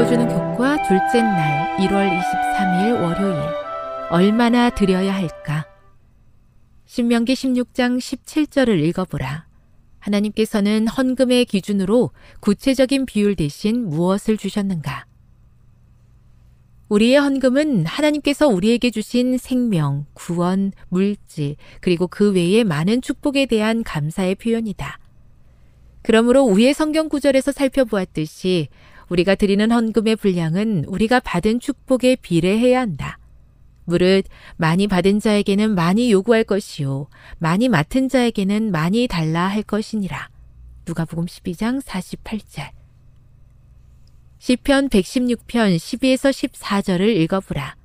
읽어주는 교과 둘째 날 1월 23일 월요일 얼마나 드려야 할까? 신명기 16장 17절을 읽어보라. 하나님께서는 헌금의 기준으로 구체적인 비율 대신 무엇을 주셨는가? 우리의 헌금은 하나님께서 우리에게 주신 생명, 구원, 물질, 그리고 그 외의 많은 축복에 대한 감사의 표현이다. 그러므로 위의 성경 구절에서 살펴보았듯이 우리가 드리는 헌금의 분량은 우리가 받은 축복에 비례해야 한다. 무릇 많이 받은 자에게는 많이 요구할 것이요 많이 맡은 자에게는 많이 달라 할 것이니라. 누가복음 12장 48절. 시편 116편 12에서 14절을 읽어보라.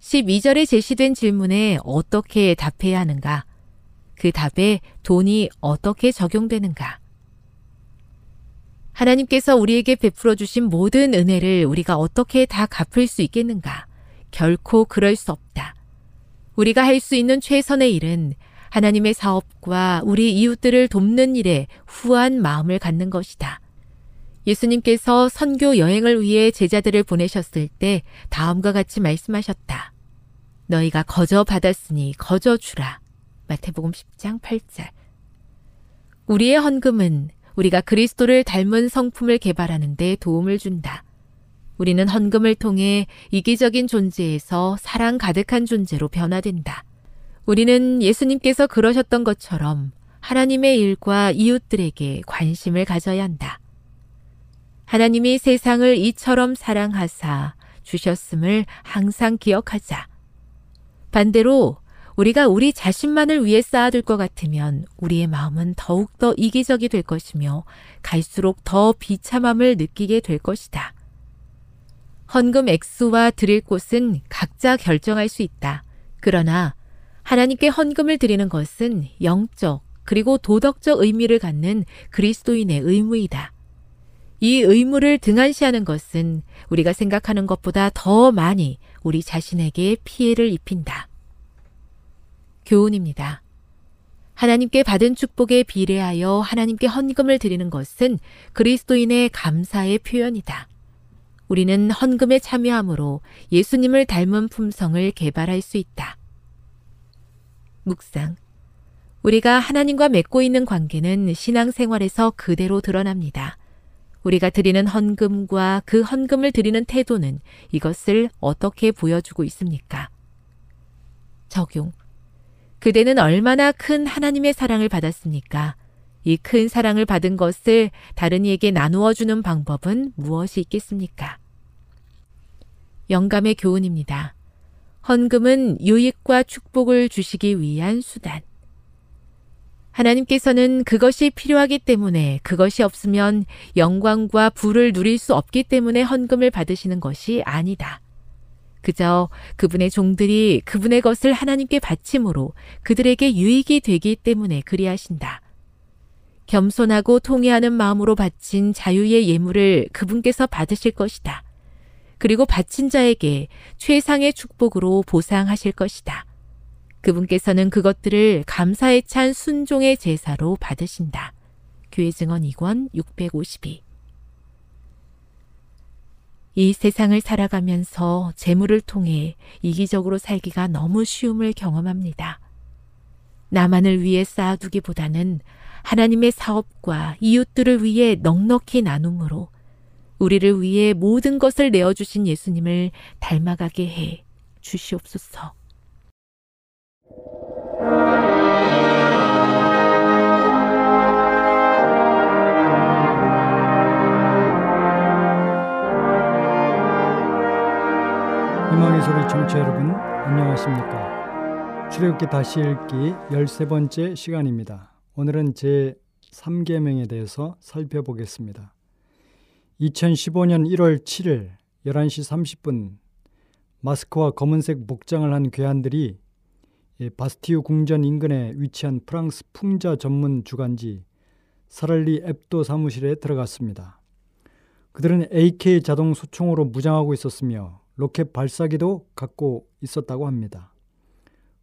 12절에 제시된 질문에 어떻게 답해야 하는가? 그 답에 돈이 어떻게 적용되는가? 하나님께서 우리에게 베풀어 주신 모든 은혜를 우리가 어떻게 다 갚을 수 있겠는가? 결코 그럴 수 없다. 우리가 할 수 있는 최선의 일은 하나님의 사업과 우리 이웃들을 돕는 일에 후한 마음을 갖는 것이다. 예수님께서 선교 여행을 위해 제자들을 보내셨을 때 다음과 같이 말씀하셨다. 너희가 거저 받았으니 거저 주라. 마태복음 10장 8절. 우리의 헌금은 우리가 그리스도를 닮은 성품을 개발하는 데 도움을 준다. 우리는 헌금을 통해 이기적인 존재에서 사랑 가득한 존재로 변화된다. 우리는 예수님께서 그러셨던 것처럼 하나님의 일과 이웃들에게 관심을 가져야 한다. 하나님이 세상을 이처럼 사랑하사 주셨음을 항상 기억하자. 반대로 우리가 우리 자신만을 위해 쌓아둘 것 같으면 우리의 마음은 더욱더 이기적이 될 것이며 갈수록 더 비참함을 느끼게 될 것이다. 헌금 액수와 드릴 곳은 각자 결정할 수 있다. 그러나 하나님께 헌금을 드리는 것은 영적 그리고 도덕적 의미를 갖는 그리스도인의 의무이다. 이 의무를 등한시하는 것은 우리가 생각하는 것보다 더 많이 우리 자신에게 피해를 입힌다. 교훈입니다. 하나님께 받은 축복에 비례하여 하나님께 헌금을 드리는 것은 그리스도인의 감사의 표현이다. 우리는 헌금에 참여함으로 예수님을 닮은 품성을 개발할 수 있다. 묵상. 우리가 하나님과 맺고 있는 관계는 신앙생활에서 그대로 드러납니다. 우리가 드리는 헌금과 그 헌금을 드리는 태도는 이것을 어떻게 보여주고 있습니까? 적용. 그대는 얼마나 큰 하나님의 사랑을 받았습니까? 이 큰 사랑을 받은 것을 다른 이에게 나누어 주는 방법은 무엇이 있겠습니까? 영감의 교훈입니다. 헌금은 유익과 축복을 주시기 위한 수단. 하나님께서는 그것이 필요하기 때문에 그것이 없으면 영광과 부를 누릴 수 없기 때문에 헌금을 받으시는 것이 아니다. 그저 그분의 종들이 그분의 것을 하나님께 바침으로 그들에게 유익이 되기 때문에 그리하신다. 겸손하고 통회하는 마음으로 바친 자유의 예물을 그분께서 받으실 것이다. 그리고 바친 자에게 최상의 축복으로 보상하실 것이다. 그분께서는 그것들을 감사에 찬 순종의 제사로 받으신다. 교회 증언 2권 652. 이 세상을 살아가면서 재물을 통해 이기적으로 살기가 너무 쉬움을 경험합니다. 나만을 위해 쌓아두기보다는 하나님의 사업과 이웃들을 위해 넉넉히 나눔으로 우리를 위해 모든 것을 내어주신 예수님을 닮아가게 해 주시옵소서. 희망의 소리 청취자 여러분 안녕하십니까? 출애굽기 다시 읽기 13번째 시간입니다. 오늘은 제 3계명에 대해서 살펴보겠습니다. 2015년 1월 7일 11시 30분 마스크와 검은색 복장을 한 괴한들이 바스티유 궁전 인근에 위치한 프랑스 풍자 전문 주간지 사랄리 앱도 사무실에 들어갔습니다. 그들은 AK 자동 소총으로 무장하고 있었으며 로켓 발사기도 갖고 있었다고 합니다.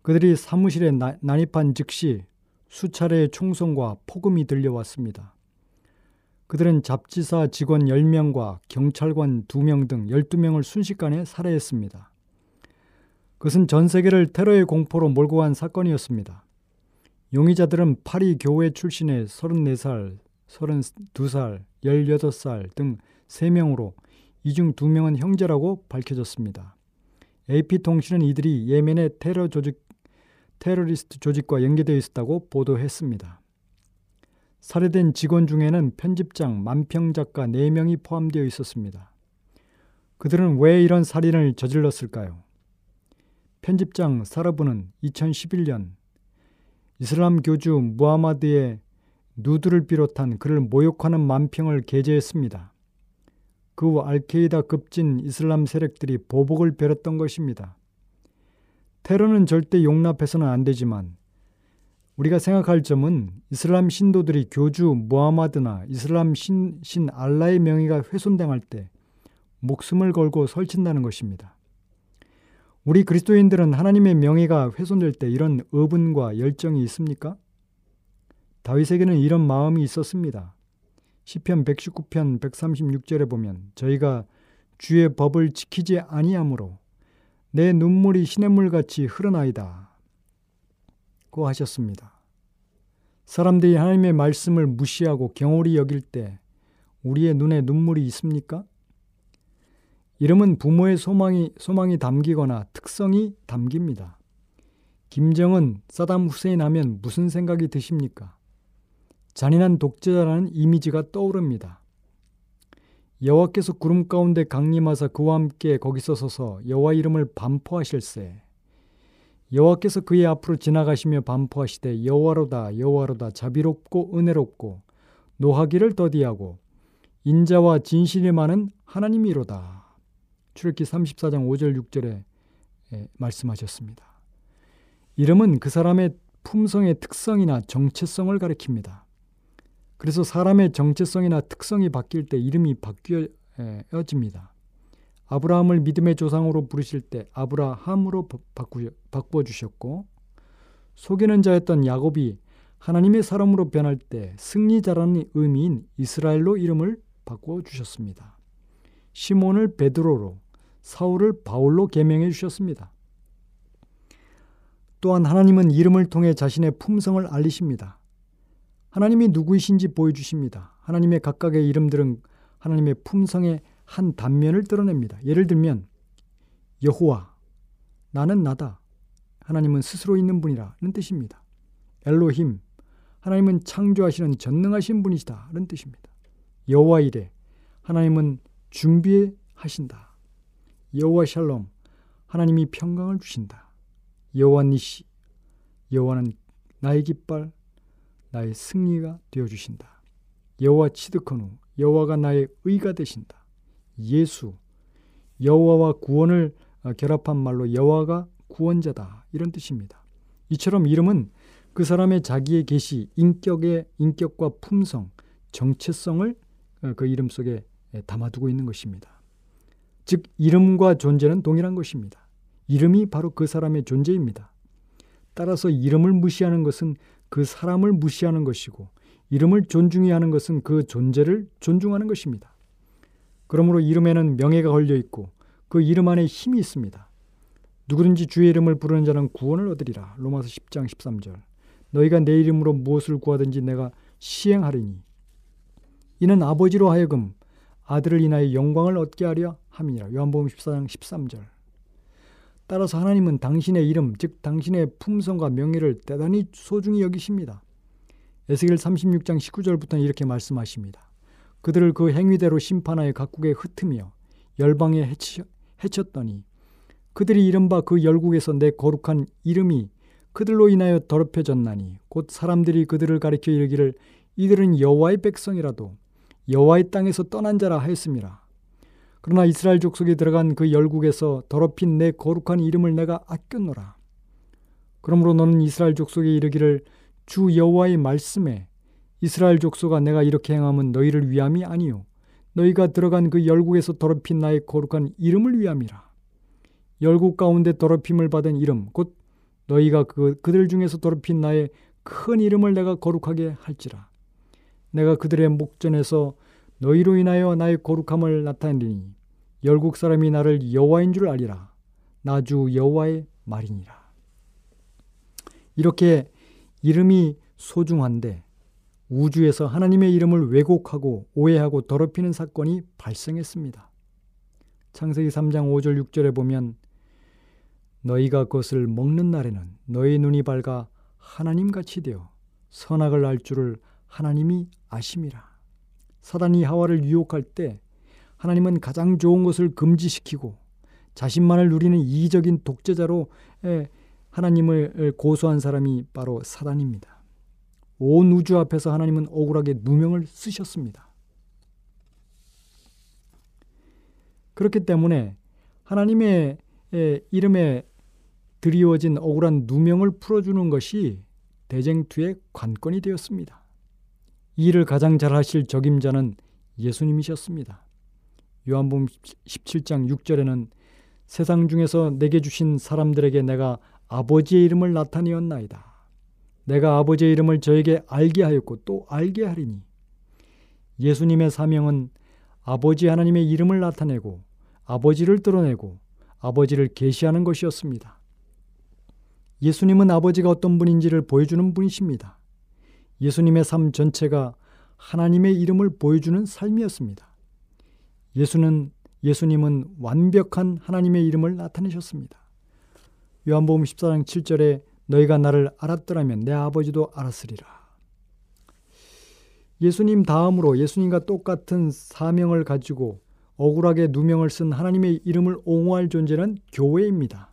그들이 사무실에 나, 난입한 즉시 수차례의 총성과 폭음이 들려왔습니다. 그들은 잡지사 직원 10명과 경찰관 2명 등 12명을 순식간에 살해했습니다. 그것은 전 세계를 테러의 공포로 몰고 간 사건이었습니다. 용의자들은 파리 교회 출신의 34살, 32살, 18살 등 3명으로 이중 2명은 형제라고 밝혀졌습니다. AP통신은 이들이 예멘의 테러 조직, 테러리스트 조직과 연계되어 있었다고 보도했습니다. 살해된 직원 중에는 편집장, 만평 작가 4명이 포함되어 있었습니다. 그들은 왜 이런 살인을 저질렀을까요? 편집장 사라부는 2011년 이슬람 교주 무하마드의 누드를 비롯한 그를 모욕하는 만평을 게재했습니다. 그 후 알케이다 급진 이슬람 세력들이 보복을 베렸던 것입니다. 테러는 절대 용납해서는 안 되지만 우리가 생각할 점은 이슬람 신도들이 교주 무하마드나 이슬람 신, 신 알라의 명예가 훼손당할 때 목숨을 걸고 설친다는 것입니다. 우리 그리스도인들은 하나님의 명예가 훼손될 때 이런 의분과 열정이 있습니까? 다윗에게는 이런 마음이 있었습니다. 시편 119편 136절에 보면 저희가 주의 법을 지키지 아니하므로 내 눈물이 시냇물같이 흐르나이다. 고 하셨습니다. 사람들이 하나님의 말씀을 무시하고 경홀히 여길 때 우리의 눈에 눈물이 있습니까? 이름은 부모의 소망이, 소망이 담기거나 특성이 담깁니다. 김정은, 사담 후세인 하면 무슨 생각이 드십니까? 잔인한 독재자라는 이미지가 떠오릅니다. 여호와께서 구름 가운데 강림하사 그와 함께 거기서 서서 여호와 이름을 반포하실세. 여호와께서 그의 앞으로 지나가시며 반포하시되 여호와로다 여호와로다 자비롭고 은혜롭고 노하기를 더디하고 인자와 진실이 많은 하나님이로다. 출애기 34장 5절 6절에 예, 말씀하셨습니다. 이름은 그 사람의 품성의 특성이나 정체성을 가리킵니다. 그래서 사람의 정체성이나 특성이 바뀔 때 이름이 바뀌어집니다. 아브라함을 믿음의 조상으로 부르실 때 아브라함으로 바꾸어 주셨고 속이는 자였던 야곱이 하나님의 사람으로 변할 때 승리자라는 의미인 이스라엘로 이름을 바꾸어 주셨습니다. 시몬을 베드로로, 사울을 바울로 개명해 주셨습니다. 또한 하나님은 이름을 통해 자신의 품성을 알리십니다. 하나님이 누구이신지 보여주십니다. 하나님의 각각의 이름들은 하나님의 품성의 한 단면을 드러냅니다. 예를 들면 여호와 나는 나다. 하나님은 스스로 있는 분이라는 뜻입니다. 엘로힘 하나님은 창조하시는 전능하신 분이시다는 뜻입니다. 여호와 이레 하나님은 준비하신다. 여호와 샬롬 하나님이 평강을 주신다. 여호와 니시 여호와는 나의 깃발 나의 승리가 되어 주신다. 여호와 치드커누 여호와가 나의 의가 되신다. 예수 여호와와 구원을 어, 결합한 말로 여호와가 구원자다 이런 뜻입니다. 이처럼 이름은 그 사람의 자기의 계시, 인격의 인격과 품성, 정체성을 어, 그 이름 속에 담아두고 있는 것입니다. 즉 이름과 존재는 동일한 것입니다. 이름이 바로 그 사람의 존재입니다. 따라서 이름을 무시하는 것은 그 사람을 무시하는 것이고 이름을 존중해야 하는 것은 그 존재를 존중하는 것입니다. 그러므로 이름에는 명예가 걸려 있고 그 이름 안에 힘이 있습니다. 누구든지 주의 이름을 부르는 자는 구원을 얻으리라. 로마서 10장 13절. 너희가 내 이름으로 무엇을 구하든지 내가 시행하리니 이는 아버지로 하여금 아들을 인하여 영광을 얻게 하려 함이니라. 요한복음 14장 13절. 따라서 하나님은 당신의 이름, 즉 당신의 품성과 명예를 대단히 소중히 여기십니다. 에스겔 36장 19절부터는 이렇게 말씀하십니다. 그들을 그 행위대로 심판하여 각국에 흩으며 열방에 해치, 해쳤더니 그들이 이른바 그 열국에서 내 거룩한 이름이 그들로 인하여 더럽혀졌나니 곧 사람들이 그들을 가리켜 이르기를 이들은 여호와의 백성이라도 여호와의 땅에서 떠난 자라 하였습니다. 그러나 이스라엘 족속에 들어간 그 열국에서 더럽힌 내 거룩한 이름을 내가 아꼈노라. 그러므로 너는 이스라엘 족속에 이르기를 주 여호와의 말씀에 이스라엘 족속아 내가 이렇게 행함은 너희를 위함이 아니요 너희가 들어간 그 열국에서 더럽힌 나의 거룩한 이름을 위함이라. 열국 가운데 더럽힘을 받은 이름 곧 너희가 그 그들 중에서 더럽힌 나의 큰 이름을 내가 거룩하게 할지라 내가 그들의 목전에서 너희로 인하여 나의 거룩함을 나타내리니 열국 사람이 나를 여호와인 줄 알리라 나 주 여호와의 말이니라 이렇게 이름이 소중한데 우주에서 하나님의 이름을 왜곡하고 오해하고 더럽히는 사건이 발생했습니다. 창세기 3장 5절 6절에 보면 너희가 그것을 먹는 날에는 너희 눈이 밝아 하나님 같이 되어 선악을 알 줄을 하나님이 아심이라. 사단이 하와를 유혹할 때 하나님은 가장 좋은 것을 금지시키고 자신만을 누리는 이기적인 독재자로 하나님을 고소한 사람이 바로 사단입니다. 온 우주 앞에서 하나님은 억울하게 누명을 쓰셨습니다. 그렇기 때문에 하나님의 이름에 드리워진 억울한 누명을 풀어주는 것이 대쟁투의 관건이 되었습니다. 이 일을 가장 잘 하실 적임자는 예수님이셨습니다. 요한복음 17장 6절에는 세상 중에서 내게 주신 사람들에게 내가 아버지의 이름을 나타내었나이다. 내가 아버지의 이름을 저에게 알게 하였고 또 알게 하리니 예수님의 사명은 아버지 하나님의 이름을 나타내고 아버지를 드러내고 아버지를 계시하는 것이었습니다. 예수님은 아버지가 어떤 분인지를 보여주는 분이십니다. 예수님의 삶 전체가 하나님의 이름을 보여주는 삶이었습니다. 예수는 예수님은 완벽한 하나님의 이름을 나타내셨습니다. 요한복음 14장 7절에 너희가 나를 알았더라면 내 아버지도 알았으리라. 예수님 다음으로 예수님과 똑같은 사명을 가지고 억울하게 누명을 쓴 하나님의 이름을 옹호할 존재는 교회입니다.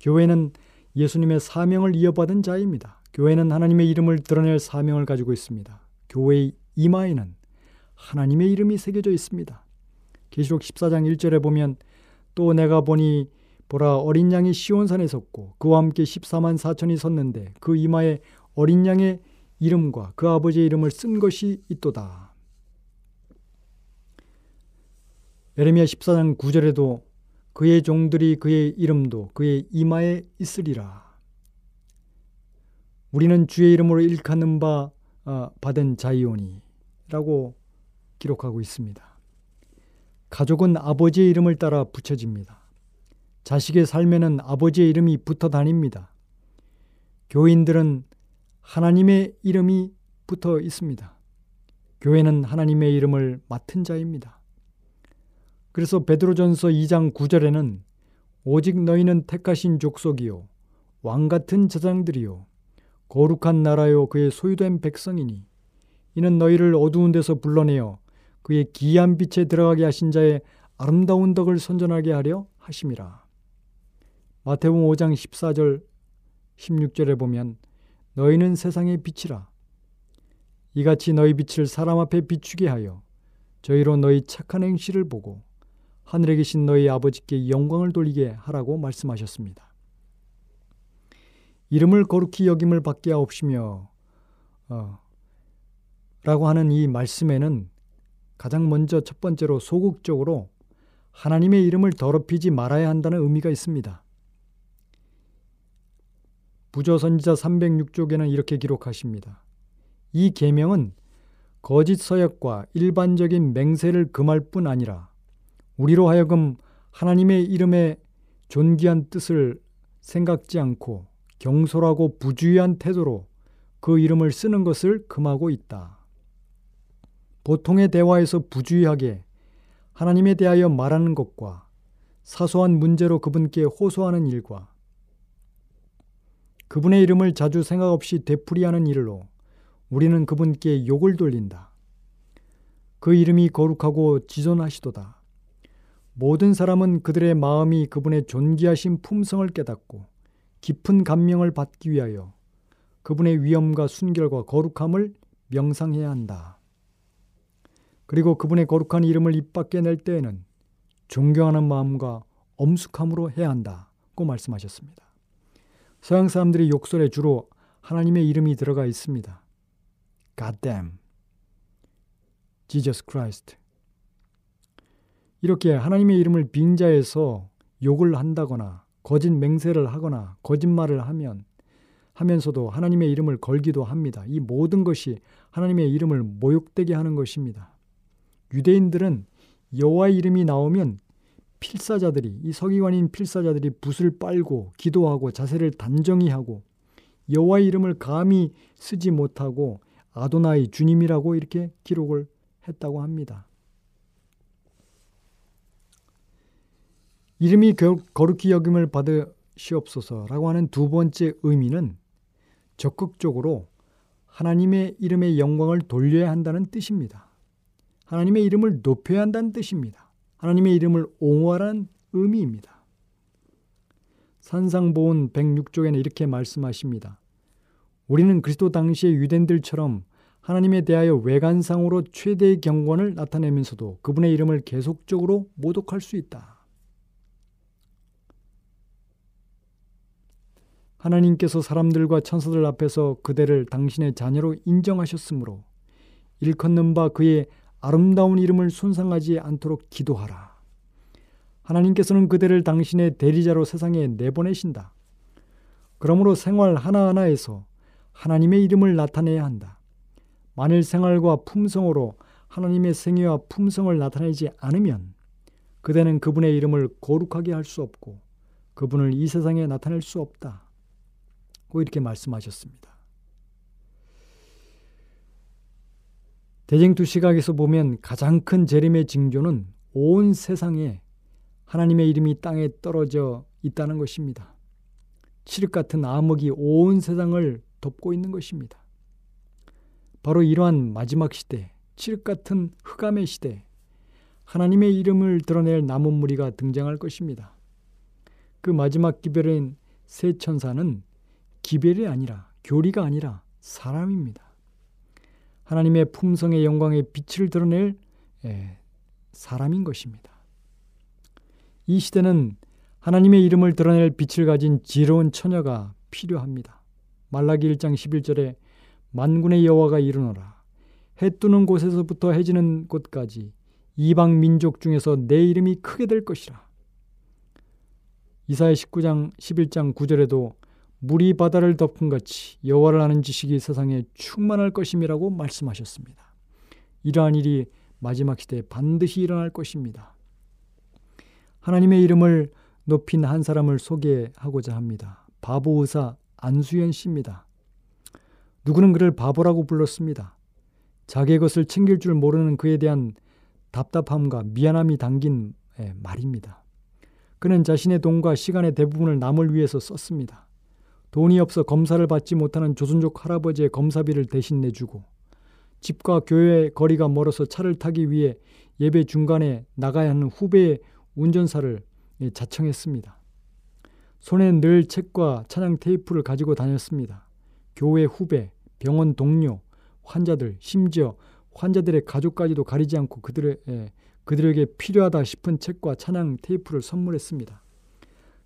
교회는 예수님의 사명을 이어받은 자입니다. 교회는 하나님의 이름을 드러낼 사명을 가지고 있습니다. 교회의 이마에는 하나님의 이름이 새겨져 있습니다. 계시록 14장 1절에 보면 또 내가 보니 보라 어린 양이 시온산에 섰고 그와 함께 14만 4천이 섰는데 그 이마에 어린 양의 이름과 그 아버지의 이름을 쓴 것이 있도다. 예레미야 14장 9절에도 그의 종들이 그의 이름도 그의 이마에 있으리라. 우리는 주의 이름으로 일컫는 바 어, 받은 자이오니라고 기록하고 있습니다. 가족은 아버지의 이름을 따라 붙여집니다. 자식의 삶에는 아버지의 이름이 붙어 다닙니다. 교인들은 하나님의 이름이 붙어 있습니다. 교회는 하나님의 이름을 맡은 자입니다. 그래서 베드로전서 2장 9절에는 오직 너희는 택하신 족속이요 왕 같은 제장들이요 거룩한 나라요 그의 소유된 백성이니 이는 너희를 어두운 데서 불러내어 그의 기이한 빛에 들어가게 하신 자의 아름다운 덕을 선전하게 하려 하심이라. 마태복음 5장 14절 16절에 보면 너희는 세상의 빛이라 이같이 너희 빛을 사람 앞에 비추게 하여 저희로 너희 착한 행실을 보고 하늘에 계신 너희 아버지께 영광을 돌리게 하라고 말씀하셨습니다. 이름을 거룩히 여김을 받게 하옵시며 어, 라고 하는 이 말씀에는 가장 먼저 첫 번째로 소극적으로 하나님의 이름을 더럽히지 말아야 한다는 의미가 있습니다. 부조선지자 306쪽에는 이렇게 기록하십니다. 이 계명은 거짓 서역과 일반적인 맹세를 금할 뿐 아니라 우리로 하여금 하나님의 이름의 존귀한 뜻을 생각지 않고 경솔하고 부주의한 태도로 그 이름을 쓰는 것을 금하고 있다. 보통의 대화에서 부주의하게 하나님에 대하여 말하는 것과 사소한 문제로 그분께 호소하는 일과 그분의 이름을 자주 생각 없이 되풀이하는 일로 우리는 그분께 욕을 돌린다. 그 이름이 거룩하고 지존하시도다. 모든 사람은 그들의 마음이 그분의 존귀하신 품성을 깨닫고 깊은 감명을 받기 위하여 그분의 위엄과 순결과 거룩함을 명상해야 한다. 그리고 그분의 거룩한 이름을 입 밖에 낼 때에는 존경하는 마음과 엄숙함으로 해야 한다고 말씀하셨습니다. 서양 사람들이 욕설에 주로 하나님의 이름이 들어가 있습니다. God damn. Jesus Christ. 이렇게 하나님의 이름을 빙자해서 욕을 한다거나 거짓 맹세를 하거나 거짓말을 하면 하면서도 하나님의 이름을 걸기도 합니다. 이 모든 것이 하나님의 이름을 모욕되게 하는 것입니다. 유대인들은 여호와의 이름이 나오면 필사자들이 이 서기관인 필사자들이 붓을 빨고 기도하고 자세를 단정히 하고 여호와의 이름을 감히 쓰지 못하고 아도나이 주님이라고 이렇게 기록을 했다고 합니다. 이름이 거룩히 여김을 받으시옵소서라고 하는 두 번째 의미는 적극적으로 하나님의 이름의 영광을 돌려야 한다는 뜻입니다. 하나님의 이름을 높여야 한다는 뜻입니다. 하나님의 이름을 옹호하라는 의미입니다. 산상보온 106쪽에는 이렇게 말씀하십니다. 우리는 그리스도 당시의 유대인들처럼 하나님에 대하여 외관상으로 최대의 경건을 나타내면서도 그분의 이름을 계속적으로 모독할 수 있다. 하나님께서 사람들과 천사들 앞에서 그대를 당신의 자녀로 인정하셨으므로 일컫는 바 그의 아름다운 이름을 손상하지 않도록 기도하라. 하나님께서는 그대를 당신의 대리자로 세상에 내보내신다. 그러므로 생활 하나하나에서 하나님의 이름을 나타내야 한다. 만일 생활과 품성으로 하나님의 생애와 품성을 나타내지 않으면 그대는 그분의 이름을 거룩하게 할 수 없고 그분을 이 세상에 나타낼 수 없다. 고 이렇게 말씀하셨습니다. 대쟁투 시각에서 보면 가장 큰 재림의 징조는 온 세상에 하나님의 이름이 땅에 떨어져 있다는 것입니다. 칠흑 같은 암흑이 온 세상을 덮고 있는 것입니다. 바로 이러한 마지막 시대, 칠흑 같은 흑암의 시대, 하나님의 이름을 드러낼 남은 무리가 등장할 것입니다. 그 마지막 기별인 새 천사는 기별이 아니라 교리가 아니라 사람입니다. 하나님의 품성의 영광의 빛을 드러낼 예, 사람인 것입니다. 이 시대는 하나님의 이름을 드러낼 빛을 가진 지혜로운 처녀가 필요합니다. 말라기 1장 11절에 만군의 여호와가 이르노라 해 뜨는 곳에서부터 해지는 곳까지 이방 민족 중에서 내 이름이 크게 될 것이라. 이사야 19장 11장 9절에도 물이 바다를 덮은 같이 여호와를 아는 지식이 세상에 충만할 것임이라고 말씀하셨습니다. 이러한 일이 마지막 시대에 반드시 일어날 것입니다. 하나님의 이름을 높인 한 사람을 소개하고자 합니다. 바보 의사 안수연 씨입니다. 누구는 그를 바보라고 불렀습니다. 자기의 것을 챙길 줄 모르는 그에 대한 답답함과 미안함이 담긴 말입니다. 그는 자신의 돈과 시간의 대부분을 남을 위해서 썼습니다. 돈이 없어 검사를 받지 못하는 조선족 할아버지의 검사비를 대신 내주고 집과 교회 거리가 멀어서 차를 타기 위해 예배 중간에 나가야 하는 후배의 운전사를 자청했습니다. 손에 늘 책과 찬양 테이프를 가지고 다녔습니다. 교회 후배, 병원 동료, 환자들, 심지어 환자들의 가족까지도 가리지 않고 그들의, 그들에게 필요하다 싶은 책과 찬양 테이프를 선물했습니다.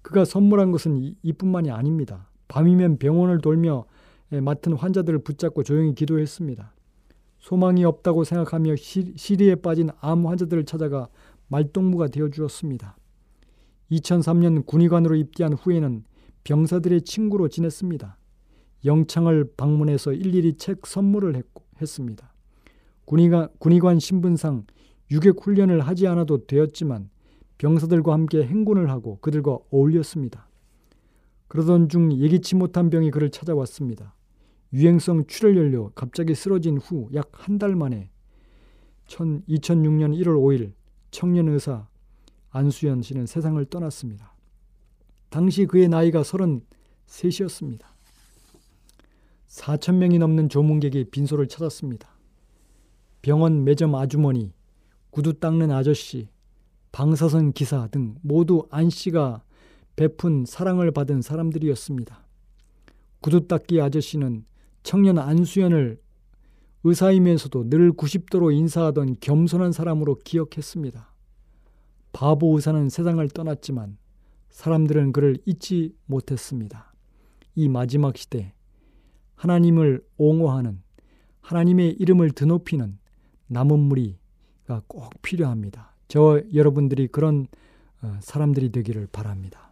그가 선물한 것은 이뿐만이 아닙니다. 밤이면 병원을 돌며 맡은 환자들을 붙잡고 조용히 기도했습니다. 소망이 없다고 생각하며 시리에 빠진 암 환자들을 찾아가 말동무가 되어 주었습니다. 2003년 군의관으로 입대한 후에는 병사들의 친구로 지냈습니다. 영창을 방문해서 일일이 책 선물을 했고, 했습니다. 군의관, 군의관 신분상 유격 훈련을 하지 않아도 되었지만 병사들과 함께 행군을 하고 그들과 어울렸습니다. 그러던 중 예기치 못한 병이 그를 찾아왔습니다. 유행성 출혈연료 갑자기 쓰러진 후 약 한 달 만에 2006년 1월 5일 청년 의사 안수연 씨는 세상을 떠났습니다. 당시 그의 나이가 33이었습니다. 4천 명이 넘는 조문객이 빈소를 찾았습니다. 병원 매점 아주머니, 구두 닦는 아저씨, 방사선 기사 등 모두 안 씨가 베푼 사랑을 받은 사람들이었습니다. 구두 닦기 아저씨는 청년 안수연을 의사이면서도 늘 90도로 인사하던 겸손한 사람으로 기억했습니다. 바보 의사는 세상을 떠났지만 사람들은 그를 잊지 못했습니다. 이 마지막 시대 하나님을 옹호하는 하나님의 이름을 드높이는 남은 무리가 꼭 필요합니다. 저 여러분들이 그런 어, 사람들이 되기를 바랍니다.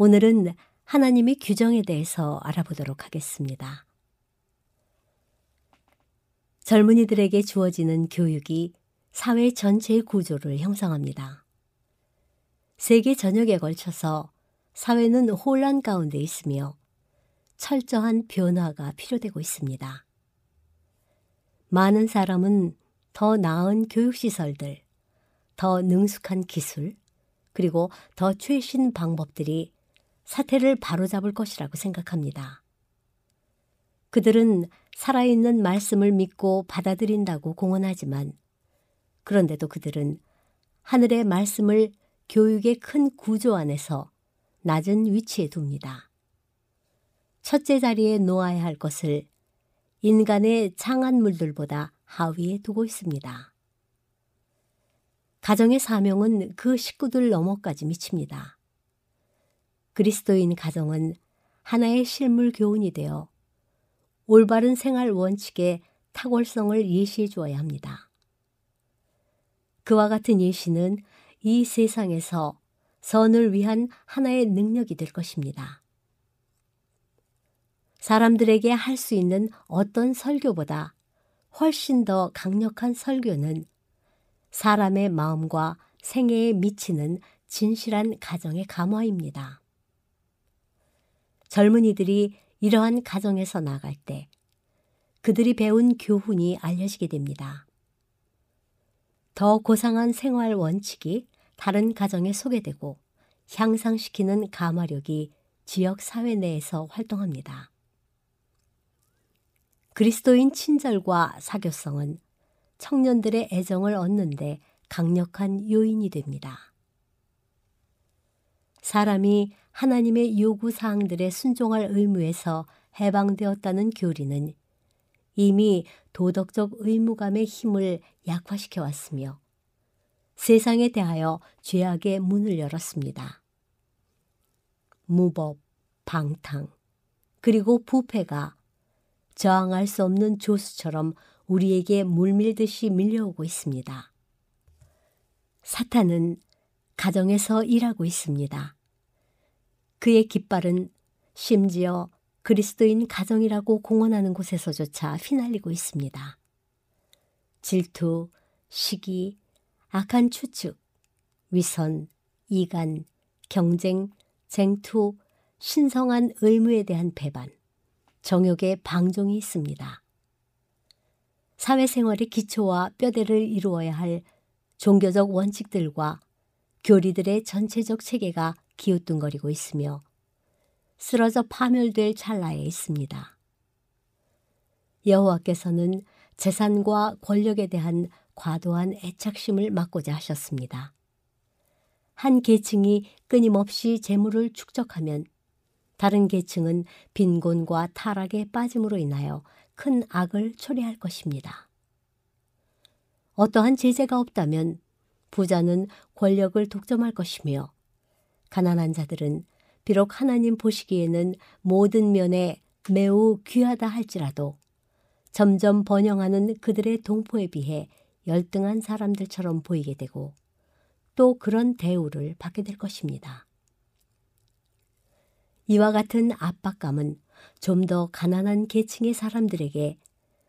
오늘은 하나님의 규정에 대해서 알아보도록 하겠습니다. 젊은이들에게 주어지는 교육이 사회 전체의 구조를 형성합니다. 세계 전역에 걸쳐서 사회는 혼란 가운데 있으며 철저한 변화가 필요되고 있습니다. 많은 사람은 더 나은 교육시설들, 더 능숙한 기술, 그리고 더 최신 방법들이 사태를 바로잡을 것이라고 생각합니다. 그들은 살아있는 말씀을 믿고 받아들인다고 공언하지만 그런데도 그들은 하늘의 말씀을 교육의 큰 구조 안에서 낮은 위치에 둡니다. 첫째 자리에 놓아야 할 것을 인간의 창한 물들보다 하위에 두고 있습니다. 가정의 사명은 그 식구들 너머까지 미칩니다. 그리스도인 가정은 하나의 실물 교훈이 되어 올바른 생활 원칙의 탁월성을 예시해 주어야 합니다. 그와 같은 예시는 이 세상에서 선을 위한 하나의 능력이 될 것입니다. 사람들에게 할 수 있는 어떤 설교보다 훨씬 더 강력한 설교는 사람의 마음과 생애에 미치는 진실한 가정의 감화입니다. 젊은이들이 이러한 가정에서 나갈 때 그들이 배운 교훈이 알려지게 됩니다. 더 고상한 생활 원칙이 다른 가정에 소개되고 향상시키는 감화력이 지역 사회 내에서 활동합니다. 그리스도인 친절과 사교성은 청년들의 애정을 얻는데 강력한 요인이 됩니다. 사람이 하나님의 요구 사항들에 순종할 의무에서 해방되었다는 교리는 이미 도덕적 의무감의 힘을 약화시켜 왔으며 세상에 대하여 죄악의 문을 열었습니다. 무법, 방탕, 그리고 부패가 저항할 수 없는 조수처럼 우리에게 물밀듯이 밀려오고 있습니다. 사탄은 가정에서 일하고 있습니다. 그의 깃발은 심지어 그리스도인 가정이라고 공언하는 곳에서조차 휘날리고 있습니다. 질투, 시기, 악한 추측, 위선, 이간, 경쟁, 쟁투, 신성한 의무에 대한 배반, 정욕의 방종이 있습니다. 사회생활의 기초와 뼈대를 이루어야 할 종교적 원칙들과 교리들의 전체적 체계가 기우뚱거리고 있으며 쓰러져 파멸될 찰나에 있습니다. 여호와께서는 재산과 권력에 대한 과도한 애착심을 막고자 하셨습니다. 한 계층이 끊임없이 재물을 축적하면 다른 계층은 빈곤과 타락에 빠짐으로 인하여 큰 악을 초래할 것입니다. 어떠한 제재가 없다면 부자는 권력을 독점할 것이며 가난한 자들은 비록 하나님 보시기에는 모든 면에 매우 귀하다 할지라도 점점 번영하는 그들의 동포에 비해 열등한 사람들처럼 보이게 되고 또 그런 대우를 받게 될 것입니다. 이와 같은 압박감은 좀 더 가난한 계층의 사람들에게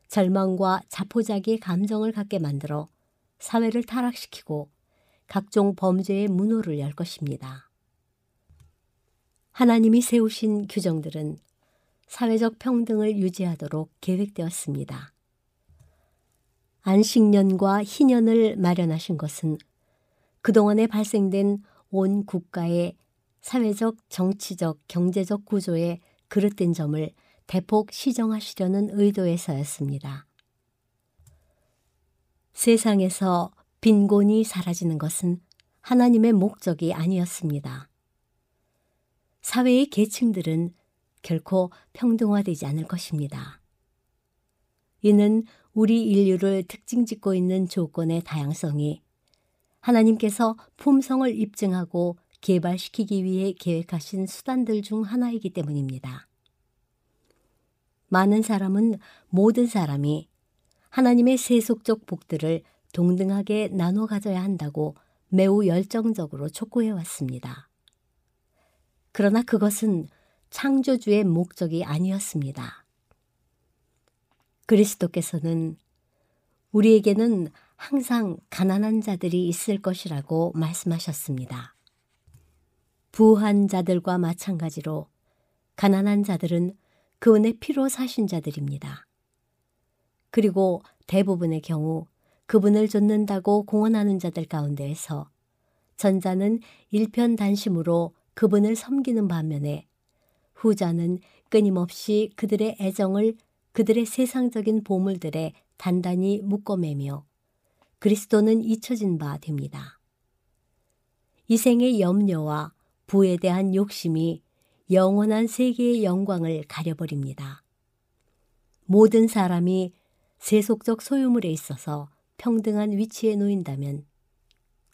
절망과 자포자기의 감정을 갖게 만들어 사회를 타락시키고 각종 범죄의 문호를 열 것입니다. 하나님이 세우신 규정들은 사회적 평등을 유지하도록 계획되었습니다. 안식년과 희년을 마련하신 것은 그동안에 발생된 온 국가의 사회적, 정치적, 경제적 구조에 그릇된 점을 대폭 시정하시려는 의도에서였습니다. 세상에서 빈곤이 사라지는 것은 하나님의 목적이 아니었습니다. 사회의 계층들은 결코 평등화되지 않을 것입니다. 이는 우리 인류를 특징 짓고 있는 조건의 다양성이 하나님께서 품성을 입증하고 개발시키기 위해 계획하신 수단들 중 하나이기 때문입니다. 많은 사람은 모든 사람이 하나님의 세속적 복들을 동등하게 나눠 가져야 한다고 매우 열정적으로 촉구해 왔습니다. 그러나 그것은 창조주의 목적이 아니었습니다. 그리스도께서는 우리에게는 항상 가난한 자들이 있을 것이라고 말씀하셨습니다. 부한 자들과 마찬가지로 가난한 자들은 그분의 피로 사신 자들입니다. 그리고 대부분의 경우 그분을 좇는다고 공언하는 자들 가운데에서 전자는 일편단심으로 그분을 섬기는 반면에 후자는 끊임없이 그들의 애정을 그들의 세상적인 보물들에 단단히 묶어매며 그리스도는 잊혀진 바 됩니다. 이 생의 염려와 부에 대한 욕심이 영원한 세계의 영광을 가려버립니다. 모든 사람이 세속적 소유물에 있어서 평등한 위치에 놓인다면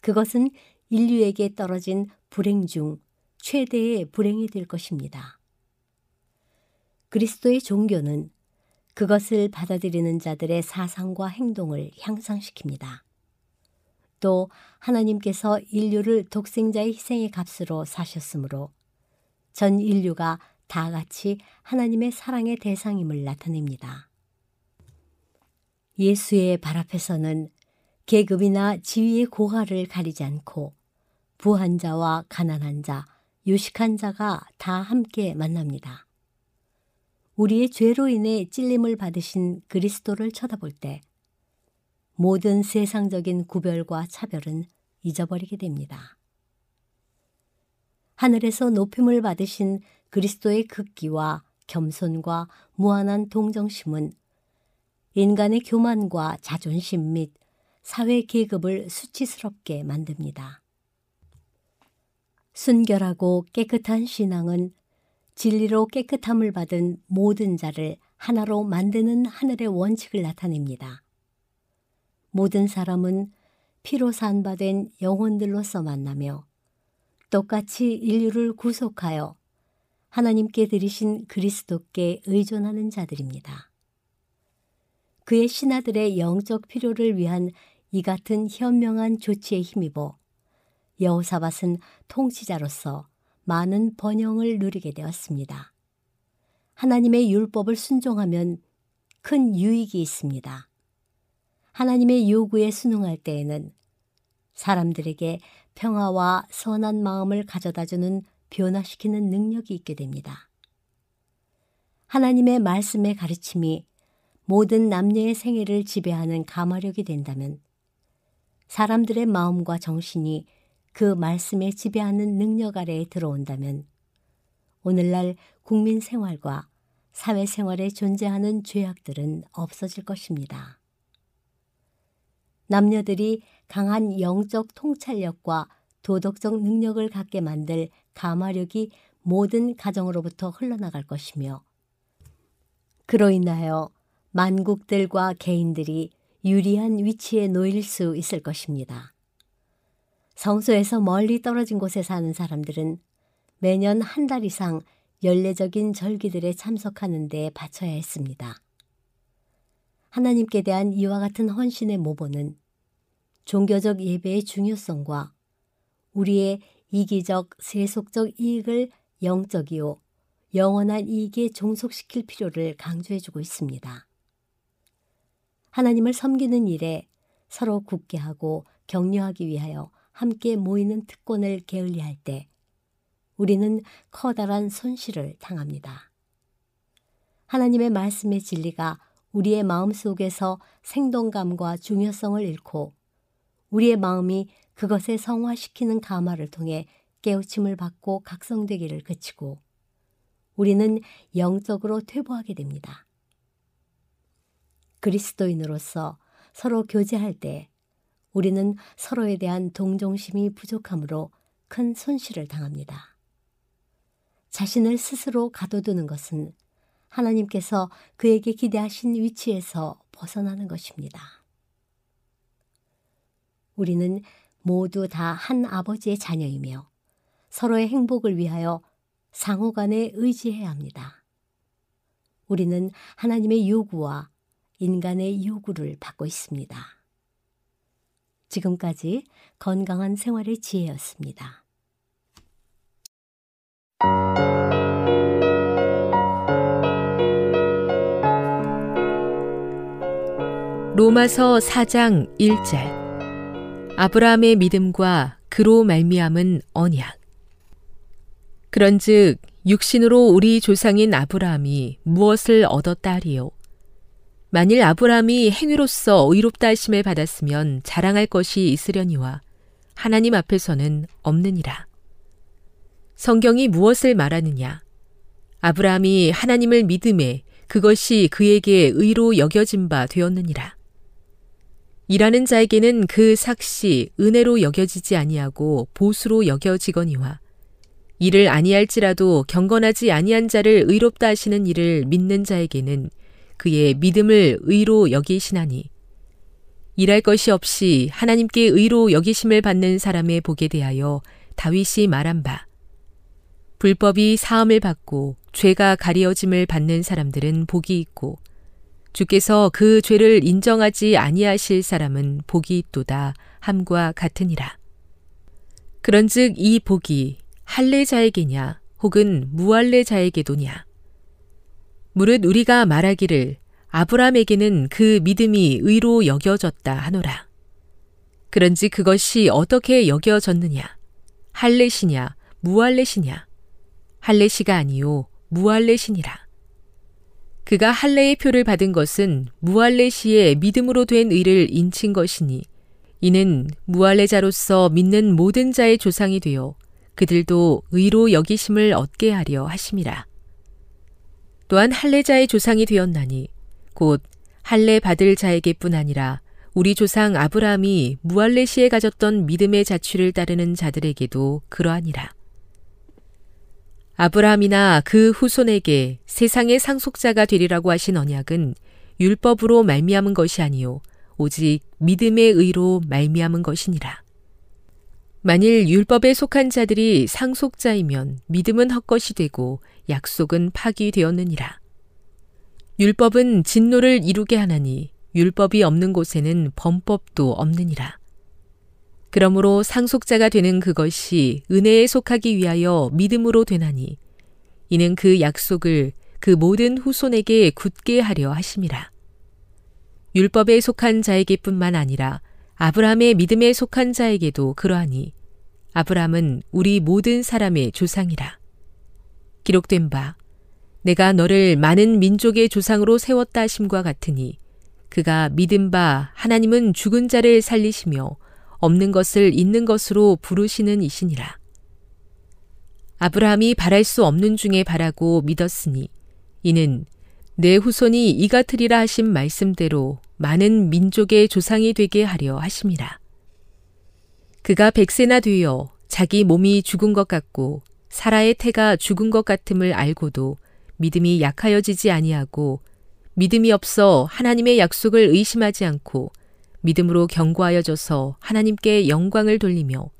그것은 인류에게 떨어진 불행 중 최대의 불행이 될 것입니다. 그리스도의 종교는 그것을 받아들이는 자들의 사상과 행동을 향상시킵니다. 또 하나님께서 인류를 독생자의 희생의 값으로 사셨으므로 전 인류가 다 같이 하나님의 사랑의 대상임을 나타냅니다. 예수의 발 앞에서는 계급이나 지위의 고하를 가리지 않고 부한 자와 가난한 자, 유식한 자가 다 함께 만납니다. 우리의 죄로 인해 찔림을 받으신 그리스도를 쳐다볼 때 모든 세상적인 구별과 차별은 잊어버리게 됩니다. 하늘에서 높임을 받으신 그리스도의 극기와 겸손과 무한한 동정심은 인간의 교만과 자존심 및 사회 계급을 수치스럽게 만듭니다. 순결하고 깨끗한 신앙은 진리로 깨끗함을 받은 모든 자를 하나로 만드는 하늘의 원칙을 나타냅니다. 모든 사람은 피로 산바된 영혼들로서 만나며 똑같이 인류를 구속하여 하나님께 드리신 그리스도께 의존하는 자들입니다. 그의 신하들의 영적 필요를 위한 이 같은 현명한 조치에 힘입어 여호사밧은 통치자로서 많은 번영을 누리게 되었습니다. 하나님의 율법을 순종하면 큰 유익이 있습니다. 하나님의 요구에 순응할 때에는 사람들에게 평화와 선한 마음을 가져다주는 변화시키는 능력이 있게 됩니다. 하나님의 말씀의 가르침이 모든 남녀의 생애를 지배하는 가마력이 된다면 사람들의 마음과 정신이 그 말씀에 지배하는 능력 아래에 들어온다면 오늘날 국민 생활과 사회 생활에 존재하는 죄악들은 없어질 것입니다. 남녀들이 강한 영적 통찰력과 도덕적 능력을 갖게 만들 가마력이 모든 가정으로부터 흘러나갈 것이며 그로 인하여 만국들과 개인들이 유리한 위치에 놓일 수 있을 것입니다. 성소에서 멀리 떨어진 곳에 사는 사람들은 매년 한 달 이상 연례적인 절기들에 참석하는 데 바쳐야 했습니다. 하나님께 대한 이와 같은 헌신의 모본은 종교적 예배의 중요성과 우리의 이기적 세속적 이익을 영적이요 영원한 이익에 종속시킬 필요를 강조해주고 있습니다. 하나님을 섬기는 일에 서로 굳게 하고 격려하기 위하여 함께 모이는 특권을 게을리할 때 우리는 커다란 손실을 당합니다. 하나님의 말씀의 진리가 우리의 마음 속에서 생동감과 중요성을 잃고 우리의 마음이 그것에 성화시키는 가마를 통해 깨우침을 받고 각성되기를 그치고 우리는 영적으로 퇴보하게 됩니다. 그리스도인으로서 서로 교제할 때 우리는 서로에 대한 동정심이 부족하므로 큰 손실을 당합니다. 자신을 스스로 가둬두는 것은 하나님께서 그에게 기대하신 위치에서 벗어나는 것입니다. 우리는 모두 다 한 아버지의 자녀이며 서로의 행복을 위하여 상호 간에 의지해야 합니다. 우리는 하나님의 요구와 인간의 요구를 받고 있습니다. 지금까지 건강한 생활의 지혜였습니다. 로마서 4장 1절 아브라함의 믿음과 그로 말미암은 언약. 그런즉 육신으로 우리 조상인 아브라함이 무엇을 얻었다 하리요? 만일 아브라함이 행위로서 의롭다 하심을 받았으면 자랑할 것이 있으려니와 하나님 앞에서는 없느니라. 성경이 무엇을 말하느냐? 아브라함이 하나님을 믿음에 그것이 그에게 의로 여겨진 바 되었느니라. 일하는 자에게는 그 삭시 은혜로 여겨지지 아니하고 보수로 여겨지거니와 이를 아니할지라도 경건하지 아니한 자를 의롭다 하시는 일을 믿는 자에게는 그의 믿음을 의로 여기시나니. 일할 것이 없이 하나님께 의로 여기심을 받는 사람의 복에 대하여 다윗이 말한 바. 불법이 사함을 받고 죄가 가리어짐을 받는 사람들은 복이 있고 주께서 그 죄를 인정하지 아니하실 사람은 복이 있도다 함과 같으니라. 그런즉 이 복이 할례자에게냐 혹은 무할례자에게도냐 무릇 우리가 말하기를 아브라함에게는 그 믿음이 의로 여겨졌다 하노라. 그런지 그것이 어떻게 여겨졌느냐? 할례시냐, 무할례시냐? 할례시가 아니요, 무할례시니라. 그가 할례의 표를 받은 것은 무할례시의 믿음으로 된 의를 인친 것이니 이는 무할례자로서 믿는 모든 자의 조상이 되어 그들도 의로 여기심을 얻게 하려 하심이라. 또한 할례자의 조상이 되었나니 곧 할례 받을 자에게뿐 아니라 우리 조상 아브라함이 무할례시에 가졌던 믿음의 자취를 따르는 자들에게도 그러하니라. 아브라함이나 그 후손에게 세상의 상속자가 되리라고 하신 언약은 율법으로 말미암은 것이 아니요 오직 믿음의 의로 말미암은 것이니라. 만일 율법에 속한 자들이 상속자이면 믿음은 헛것이 되고 약속은 파기되었느니라. 율법은 진노를 이루게 하나니 율법이 없는 곳에는 범법도 없느니라. 그러므로 상속자가 되는 그것이 은혜에 속하기 위하여 믿음으로 되나니 이는 그 약속을 그 모든 후손에게 굳게 하려 하심이라. 율법에 속한 자에게뿐만 아니라 아브라함의 믿음에 속한 자에게도 그러하니 아브라함은 우리 모든 사람의 조상이라. 기록된 바 내가 너를 많은 민족의 조상으로 세웠다 하심과 같으니 그가 믿은 바 하나님은 죽은 자를 살리시며 없는 것을 있는 것으로 부르시는 이시니라. 아브라함이 바랄 수 없는 중에 바라고 믿었으니 이는 내 후손이 이 같으리라 하신 말씀대로 많은 민족의 조상이 되게 하려 하심이라. 그가 백세나 되어 자기 몸이 죽은 것 같고 사라의 태가 죽은 것 같음을 알고도 믿음이 약하여지지 아니하고 믿음이 없어 하나님의 약속을 의심하지 않고 믿음으로 경고하여져서 하나님께 영광을 돌리며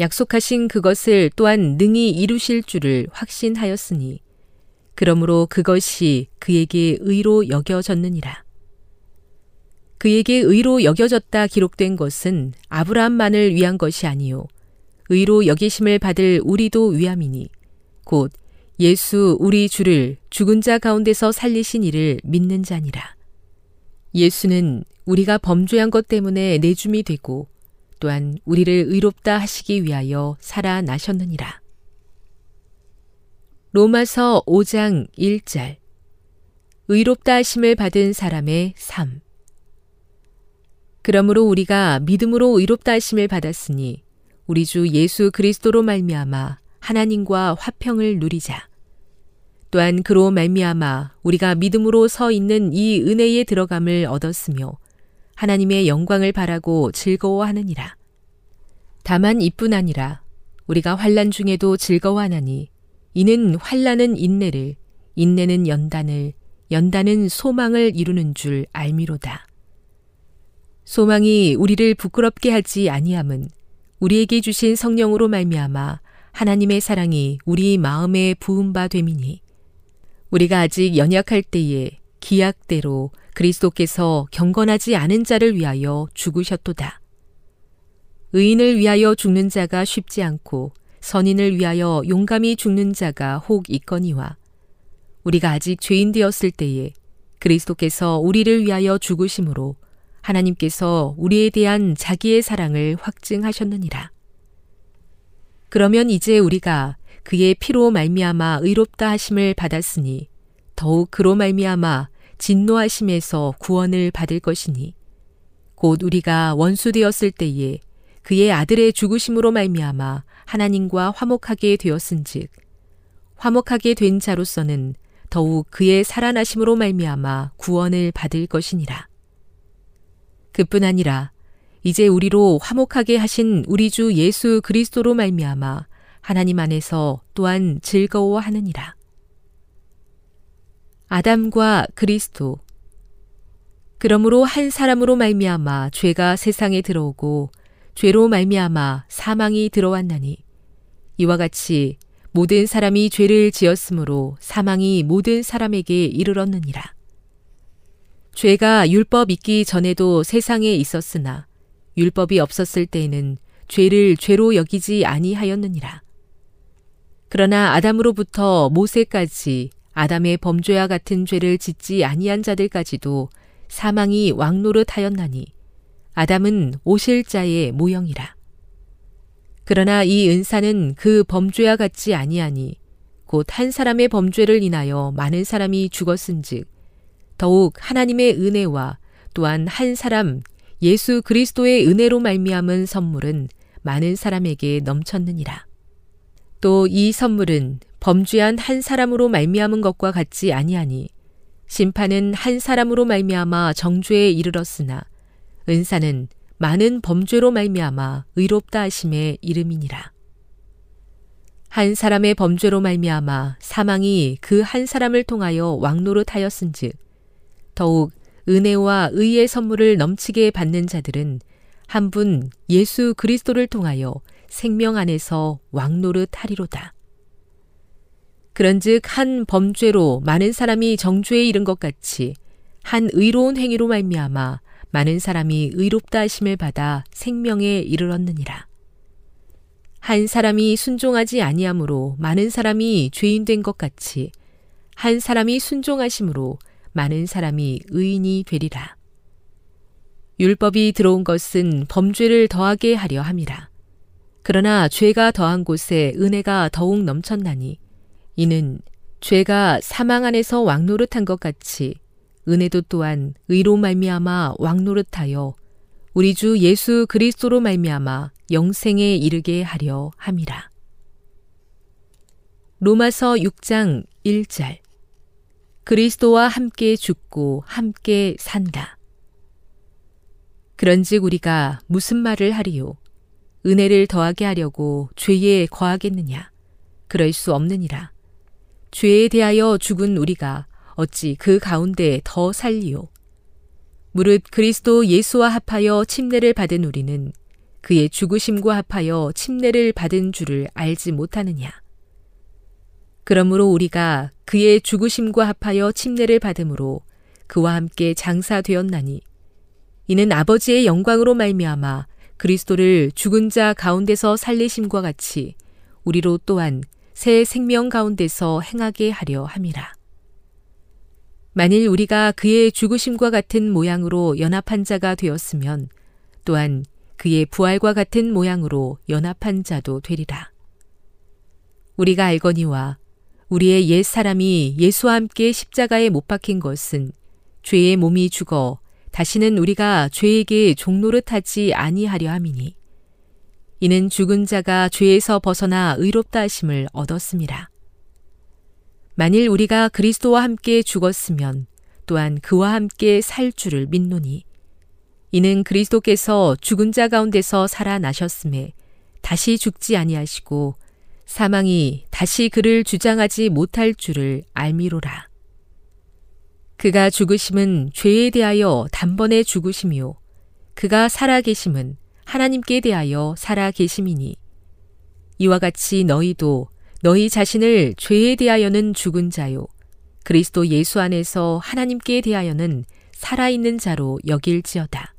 약속하신 그것을 또한 능히 이루실 줄을 확신하였으니 그러므로 그것이 그에게 의로 여겨졌느니라. 그에게 의로 여겨졌다 기록된 것은 아브라함만을 위한 것이 아니요 의로 여기심을 받을 우리도 위함이니 곧 예수 우리 주를 죽은 자 가운데서 살리신 이를 믿는 자니라. 예수는 우리가 범죄한 것 때문에 내줌이 되고 또한 우리를 의롭다 하시기 위하여 살아나셨느니라. 로마서 5장 1절 의롭다 하심을 받은 사람의 삶 그러므로 우리가 믿음으로 의롭다 하심을 받았으니 우리 주 예수 그리스도로 말미암아 하나님과 화평을 누리자. 또한 그로 말미암아 우리가 믿음으로 서 있는 이 은혜에 들어감을 얻었으며 하나님의 영광을 바라고 즐거워하느니라. 다만 이뿐 아니라 우리가 환란 중에도 즐거워하나니 이는 환란은 인내를 인내는 연단을 연단은 소망을 이루는 줄 알미로다. 소망이 우리를 부끄럽게 하지 아니함은 우리에게 주신 성령으로 말미암아 하나님의 사랑이 우리 마음에 부은 바 됨이니 우리가 아직 연약할 때에 기약대로 그리스도께서 경건하지 않은 자를 위하여 죽으셨도다. 의인을 위하여 죽는 자가 쉽지 않고 선인을 위하여 용감히 죽는 자가 혹 있거니와 우리가 아직 죄인 되었을 때에 그리스도께서 우리를 위하여 죽으심으로 하나님께서 우리에 대한 자기의 사랑을 확증하셨느니라. 그러면 이제 우리가 그의 피로 말미암아 의롭다 하심을 받았으니 더욱 그로 말미암아 진노하심에서 구원을 받을 것이니 곧 우리가 원수 되었을 때에 그의 아들의 죽으심으로 말미암아 하나님과 화목하게 되었은즉 화목하게 된 자로서는 더욱 그의 살아나심으로 말미암아 구원을 받을 것이니라. 그뿐 아니라 이제 우리로 화목하게 하신 우리 주 예수 그리스도로 말미암아 하나님 안에서 또한 즐거워하느니라. 아담과 그리스도 그러므로 한 사람으로 말미암아 죄가 세상에 들어오고 죄로 말미암아 사망이 들어왔나니 이와 같이 모든 사람이 죄를 지었으므로 사망이 모든 사람에게 이르렀느니라. 죄가 율법 있기 전에도 세상에 있었으나 율법이 없었을 때에는 죄를 죄로 여기지 아니하였느니라. 그러나 아담으로부터 모세까지 아담의 범죄와 같은 죄를 짓지 아니한 자들까지도 사망이 왕노릇하였나니 아담은 오실 자의 모형이라. 그러나 이 은사는 그 범죄와 같지 아니하니 곧 한 사람의 범죄를 인하여 많은 사람이 죽었은즉 더욱 하나님의 은혜와 또한 한 사람 예수 그리스도의 은혜로 말미암은 선물은 많은 사람에게 넘쳤느니라. 또 이 선물은 범죄한 한 사람으로 말미암은 것과 같지 아니하니 심판은 한 사람으로 말미암아 정죄에 이르렀으나 은사는 많은 범죄로 말미암아 의롭다 하심의 이름이니라. 한 사람의 범죄로 말미암아 사망이 그 한 사람을 통하여 왕노릇하였은즉 더욱 은혜와 의의 선물을 넘치게 받는 자들은 한 분 예수 그리스도를 통하여 생명 안에서 왕노릇하리로다. 그런즉 한 범죄로 많은 사람이 정죄에 이른 것 같이 한 의로운 행위로 말미암아 많은 사람이 의롭다 하심을 받아 생명에 이르렀느니라. 한 사람이 순종하지 아니하므로 많은 사람이 죄인 된 것 같이 한 사람이 순종하심으로 많은 사람이 의인이 되리라. 율법이 들어온 것은 범죄를 더하게 하려 함이라. 그러나 죄가 더한 곳에 은혜가 더욱 넘쳤나니 이는 죄가 사망 안에서 왕노릇한 것 같이 은혜도 또한 의로 말미암아 왕노릇하여 우리 주 예수 그리스도로 말미암아 영생에 이르게 하려 함이라. 로마서 6장 1절 그리스도와 함께 죽고 함께 산다. 그런즉 우리가 무슨 말을 하리요? 은혜를 더하게 하려고 죄에 거하겠느냐? 그럴 수 없느니라. 죄에 대하여 죽은 우리가 어찌 그 가운데 더 살리요? 무릇 그리스도 예수와 합하여 침례를 받은 우리는 그의 죽으심과 합하여 침례를 받은 줄을 알지 못하느냐? 그러므로 우리가 그의 죽으심과 합하여 침례를 받음으로 그와 함께 장사되었나니 이는 아버지의 영광으로 말미암아 그리스도를 죽은 자 가운데서 살리심과 같이 우리로 또한 새 생명 가운데서 행하게 하려 함이라. 만일 우리가 그의 죽으심과 같은 모양으로 연합한 자가 되었으면 또한 그의 부활과 같은 모양으로 연합한 자도 되리라. 우리가 알거니와 우리의 옛 사람이 예수와 함께 십자가에 못 박힌 것은 죄의 몸이 죽어 다시는 우리가 죄에게 종노릇하지 아니하려 함이니 이는 죽은 자가 죄에서 벗어나 의롭다 하심을 얻었습니다. 만일 우리가 그리스도와 함께 죽었으면 또한 그와 함께 살 줄을 믿노니 이는 그리스도께서 죽은 자 가운데서 살아나셨음에 다시 죽지 아니하시고 사망이 다시 그를 주장하지 못할 줄을 알미로라. 그가 죽으심은 죄에 대하여 단번에 죽으심이요. 그가 살아계심은 하나님께 대하여 살아계심이니. 이와 같이 너희도 너희 자신을 죄에 대하여는 죽은 자요. 그리스도 예수 안에서 하나님께 대하여는 살아있는 자로 여길지어다.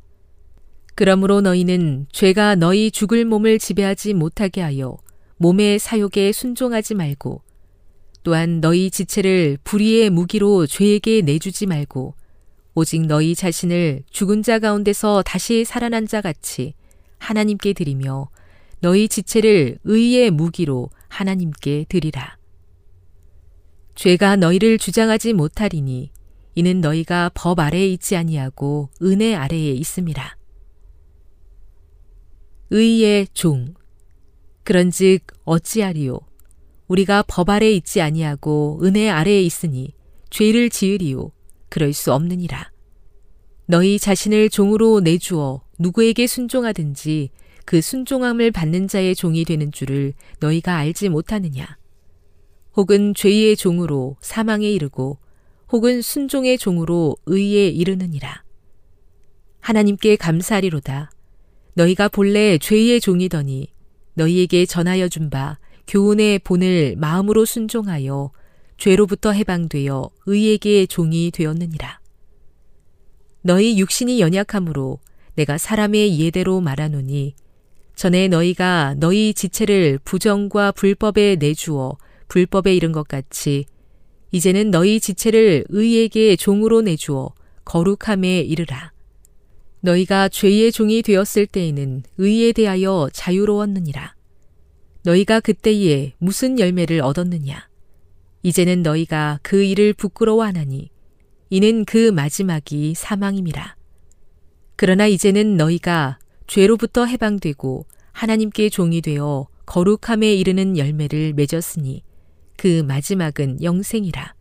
그러므로 너희는 죄가 너희 죽을 몸을 지배하지 못하게 하여 몸의 사욕에 순종하지 말고 또한 너희 지체를 불의의 무기로 죄에게 내주지 말고 오직 너희 자신을 죽은 자 가운데서 다시 살아난 자 같이 하나님께 드리며 너희 지체를 의의 무기로 하나님께 드리라. 죄가 너희를 주장하지 못하리니 이는 너희가 법 아래에 있지 아니하고 은혜 아래에 있음이라. 의의 종 그런즉 어찌하리요 우리가 법 아래 있지 아니하고 은혜 아래에 있으니 죄를 지으리요 그럴 수 없느니라. 너희 자신을 종으로 내주어 누구에게 순종하든지 그 순종함을 받는 자의 종이 되는 줄을 너희가 알지 못하느냐. 혹은 죄의 종으로 사망에 이르고 혹은 순종의 종으로 의에 이르느니라. 하나님께 감사하리로다. 너희가 본래 죄의 종이더니 너희에게 전하여 준 바 교훈의 본을 마음으로 순종하여 죄로부터 해방되어 의에게 종이 되었느니라. 너희 육신이 연약함으로 내가 사람의 예대로 말하노니 전에 너희가 너희 지체를 부정과 불법에 내주어 불법에 이른 것 같이 이제는 너희 지체를 의에게 종으로 내주어 거룩함에 이르라. 너희가 죄의 종이 되었을 때에는 의에 대하여 자유로웠느니라. 너희가 그때에 무슨 열매를 얻었느냐? 이제는 너희가 그 일을 부끄러워하나니 이는 그 마지막이 사망임이라. 그러나 이제는 너희가 죄로부터 해방되고 하나님께 종이 되어 거룩함에 이르는 열매를 맺었으니 그 마지막은 영생이라.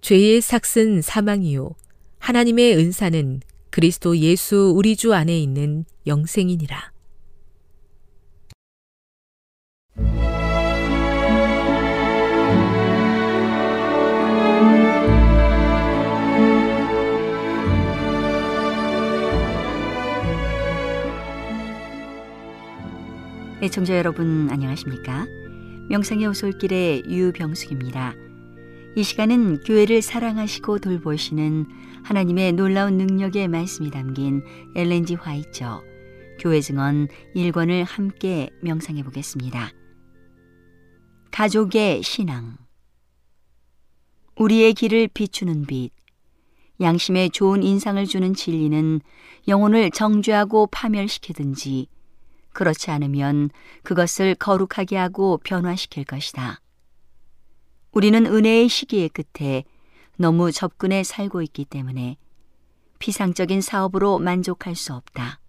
죄의 삭은 사망이요 하나님의 은사는 그리스도 예수 우리 주 안에 있는 영생이니라. 애청자 여러분 안녕하십니까? 명상의 오솔길의 유병숙입니다. 이 시간은 교회를 사랑하시고 돌보시는 하나님의 놀라운 능력의 말씀이 담긴 엘렌지 화이처 교회 증언 1권을 함께 명상해 보겠습니다. 가족의 신앙 우리의 길을 비추는 빛, 양심에 좋은 인상을 주는 진리는 영혼을 정죄하고 파멸시키든지 그렇지 않으면 그것을 거룩하게 하고 변화시킬 것이다. 우리는 은혜의 시기의 끝에 너무 접근해 살고 있기 때문에 피상적인 사업으로 만족할 수 없다.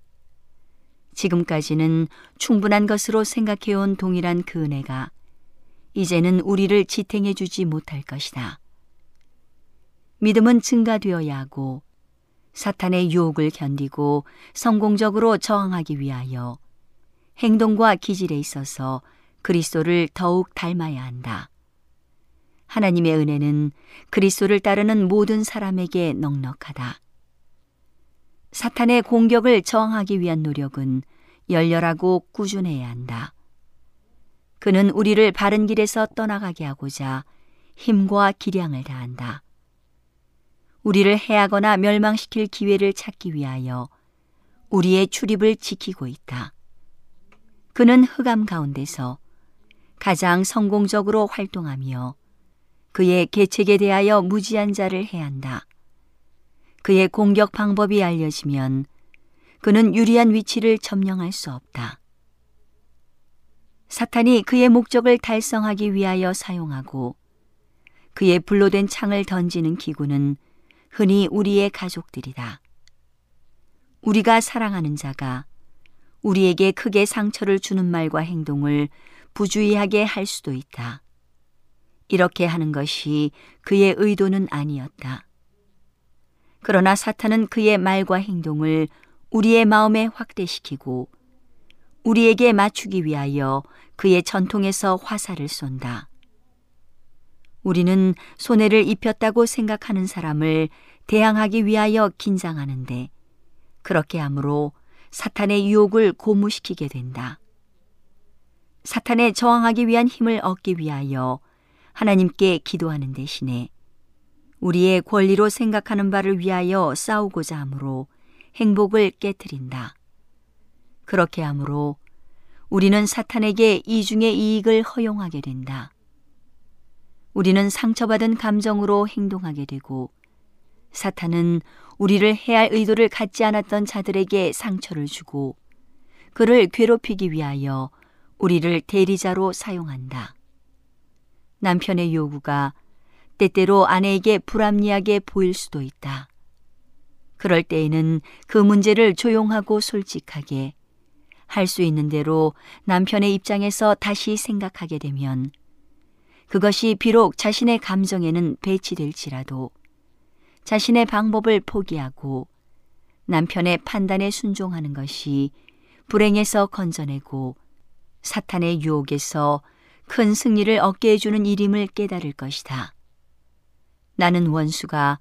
지금까지는 충분한 것으로 생각해온 동일한 그 은혜가 이제는 우리를 지탱해 주지 못할 것이다. 믿음은 증가되어야 하고 사탄의 유혹을 견디고 성공적으로 저항하기 위하여 행동과 기질에 있어서 그리스도를 더욱 닮아야 한다. 하나님의 은혜는 그리스도를 따르는 모든 사람에게 넉넉하다. 사탄의 공격을 저항하기 위한 노력은 열렬하고 꾸준해야 한다. 그는 우리를 바른 길에서 떠나가게 하고자 힘과 기량을 다한다. 우리를 해하거나 멸망시킬 기회를 찾기 위하여 우리의 출입을 지키고 있다. 그는 흑암 가운데서 가장 성공적으로 활동하며 그의 계책에 대하여 무지한 자를 해한다. 그의 공격 방법이 알려지면 그는 유리한 위치를 점령할 수 없다. 사탄이 그의 목적을 달성하기 위하여 사용하고 그의 불로 된 창을 던지는 기구는 흔히 우리의 가족들이다. 우리가 사랑하는 자가 우리에게 크게 상처를 주는 말과 행동을 부주의하게 할 수도 있다. 이렇게 하는 것이 그의 의도는 아니었다. 그러나 사탄은 그의 말과 행동을 우리의 마음에 확대시키고 우리에게 맞추기 위하여 그의 전통에서 화살을 쏜다. 우리는 손해를 입혔다고 생각하는 사람을 대항하기 위하여 긴장하는데 그렇게 함으로 사탄의 유혹을 고무시키게 된다. 사탄에 저항하기 위한 힘을 얻기 위하여 하나님께 기도하는 대신에 우리의 권리로 생각하는 바를 위하여 싸우고자 하므로 행복을 깨뜨린다. 그렇게 하므로 우리는 사탄에게 이중의 이익을 허용하게 된다. 우리는 상처받은 감정으로 행동하게 되고 사탄은 우리를 해할 의도를 갖지 않았던 자들에게 상처를 주고 그를 괴롭히기 위하여 우리를 대리자로 사용한다. 남편의 요구가 때때로 아내에게 불합리하게 보일 수도 있다. 그럴 때에는 그 문제를 조용하고 솔직하게 할 수 있는 대로 남편의 입장에서 다시 생각하게 되면 그것이 비록 자신의 감정에는 배치될지라도 자신의 방법을 포기하고 남편의 판단에 순종하는 것이 불행에서 건져내고 사탄의 유혹에서 큰 승리를 얻게 해주는 일임을 깨달을 것이다. 나는 원수가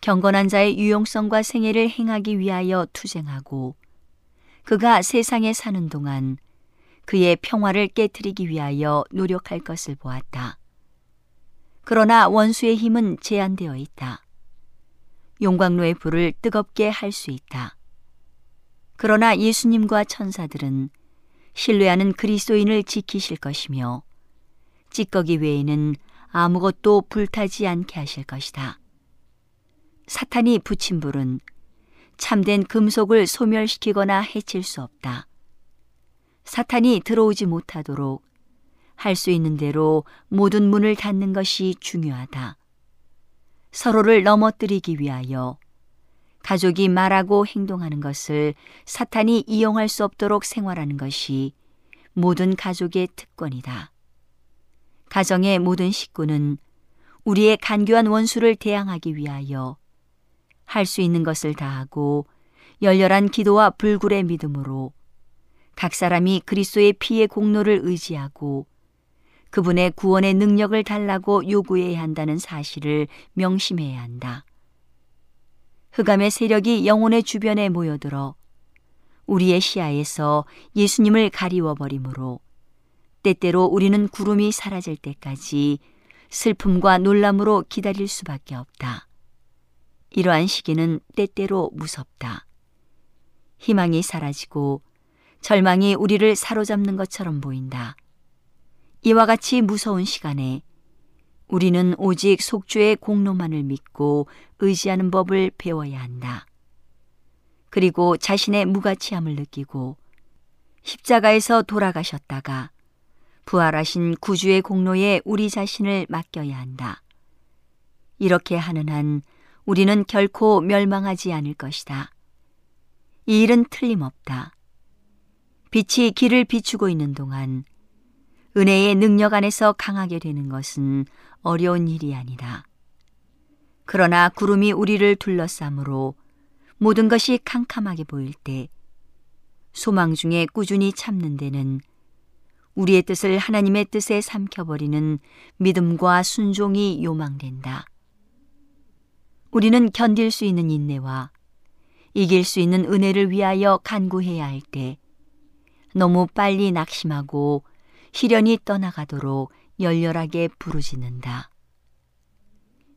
경건한 자의 유용성과 생애를 행하기 위하여 투쟁하고 그가 세상에 사는 동안 그의 평화를 깨뜨리기 위하여 노력할 것을 보았다. 그러나 원수의 힘은 제한되어 있다. 용광로의 불을 뜨겁게 할 수 있다. 그러나 예수님과 천사들은 신뢰하는 그리스도인을 지키실 것이며 찌꺼기 외에는 아무것도 불타지 않게 하실 것이다. 사탄이 붙인 불은 참된 금속을 소멸시키거나 해칠 수 없다. 사탄이 들어오지 못하도록 할 수 있는 대로 모든 문을 닫는 것이 중요하다. 서로를 넘어뜨리기 위하여 가족이 말하고 행동하는 것을 사탄이 이용할 수 없도록 생활하는 것이 모든 가족의 특권이다. 가정의 모든 식구는 우리의 간교한 원수를 대항하기 위하여 할 수 있는 것을 다하고 열렬한 기도와 불굴의 믿음으로 각 사람이 그리스도의 피의 공로를 의지하고 그분의 구원의 능력을 달라고 요구해야 한다는 사실을 명심해야 한다. 흑암의 세력이 영혼의 주변에 모여들어 우리의 시야에서 예수님을 가리워 버리므로 때때로 우리는 구름이 사라질 때까지 슬픔과 놀람으로 기다릴 수밖에 없다. 이러한 시기는 때때로 무섭다. 희망이 사라지고 절망이 우리를 사로잡는 것처럼 보인다. 이와 같이 무서운 시간에 우리는 오직 속주의 공로만을 믿고 의지하는 법을 배워야 한다. 그리고 자신의 무가치함을 느끼고 십자가에서 돌아가셨다가 부활하신 구주의 공로에 우리 자신을 맡겨야 한다. 이렇게 하는 한 우리는 결코 멸망하지 않을 것이다. 이 일은 틀림없다. 빛이 길을 비추고 있는 동안 은혜의 능력 안에서 강하게 되는 것은 어려운 일이 아니다. 그러나 구름이 우리를 둘러싸므로 모든 것이 캄캄하게 보일 때 소망 중에 꾸준히 참는 데는 우리의 뜻을 하나님의 뜻에 삼켜버리는 믿음과 순종이 요망된다. 우리는 견딜 수 있는 인내와 이길 수 있는 은혜를 위하여 간구해야 할 때 너무 빨리 낙심하고 시련이 떠나가도록 열렬하게 부르짖는다.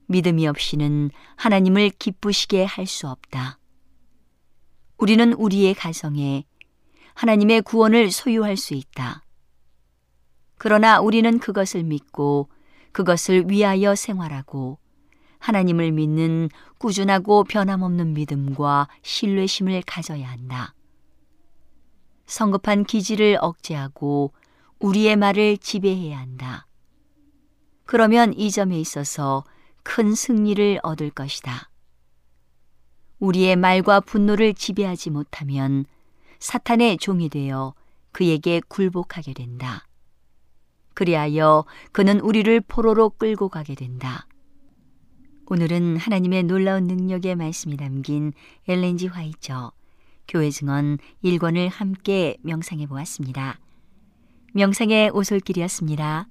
믿음이 없이는 하나님을 기쁘시게 할 수 없다. 우리는 우리의 가정에 하나님의 구원을 소유할 수 있다. 그러나 우리는 그것을 믿고 그것을 위하여 생활하고 하나님을 믿는 꾸준하고 변함없는 믿음과 신뢰심을 가져야 한다. 성급한 기질을 억제하고 우리의 말을 지배해야 한다. 그러면 이 점에 있어서 큰 승리를 얻을 것이다. 우리의 말과 분노를 지배하지 못하면 사탄의 종이 되어 그에게 굴복하게 된다. 그리하여 그는 우리를 포로로 끌고 가게 된다. 오늘은 하나님의 놀라운 능력의 말씀이 담긴 엘렌지 화이처 교회 증언 1권을 함께 명상해 보았습니다. 명상의 오솔길이었습니다.